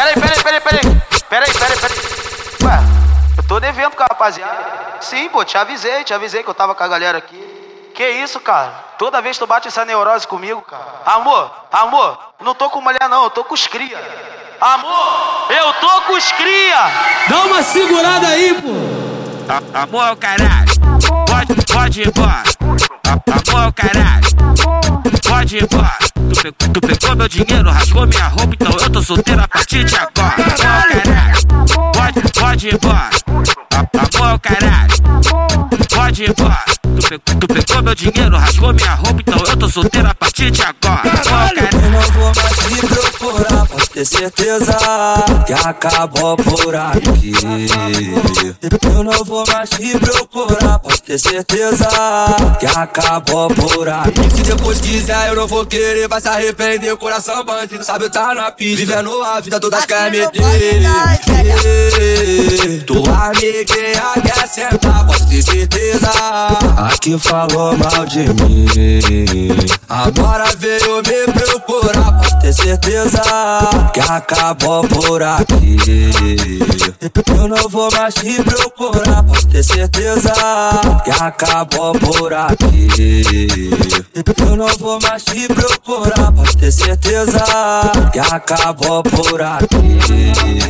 Peraí, peraí, peraí, peraí. Peraí, peraí, peraí. Ué, eu tô devendo com a rapaziada. Sim, pô, te avisei, te avisei que eu tava com a galera aqui. Que isso, cara? Toda vez tu bate essa neurose comigo, cara. Amor, amor, não tô com mulher não, eu tô com os cria. Amor, eu tô com os cria. Dá uma segurada aí, pô. Amor, caralho. Pode, pode ir embora. Amor, caralho pode ir embora. Tu, pe- tu pegou meu dinheiro, rasgou minha roupa, então eu tô solteiro a partir de agora. Caralho, pode, pode ir embora. Amor caralho, pode ir embora. Tu, pe- tu pegou meu dinheiro, rasgou minha roupa, então eu tô solteiro a partir de agora. Caralho. Eu não vou mais pode ter certeza que acabou por aqui. Eu não vou mais te procurar, pode ter certeza que acabou por aqui. Se depois quiser, eu não vou querer, vai se arrepender. Coração bandido, sabe, tá na pista. Vivendo a vida, todas querem meter. Tua amiguinha quer sentar, pode ter certeza. Aqui falou mal de mim. Agora veio me procurar, ter certeza que acabou por aqui. Eu não vou mais te procurar, pode ter certeza que acabou por aqui. Eu não vou mais te procurar, pode ter certeza que acabou por aqui.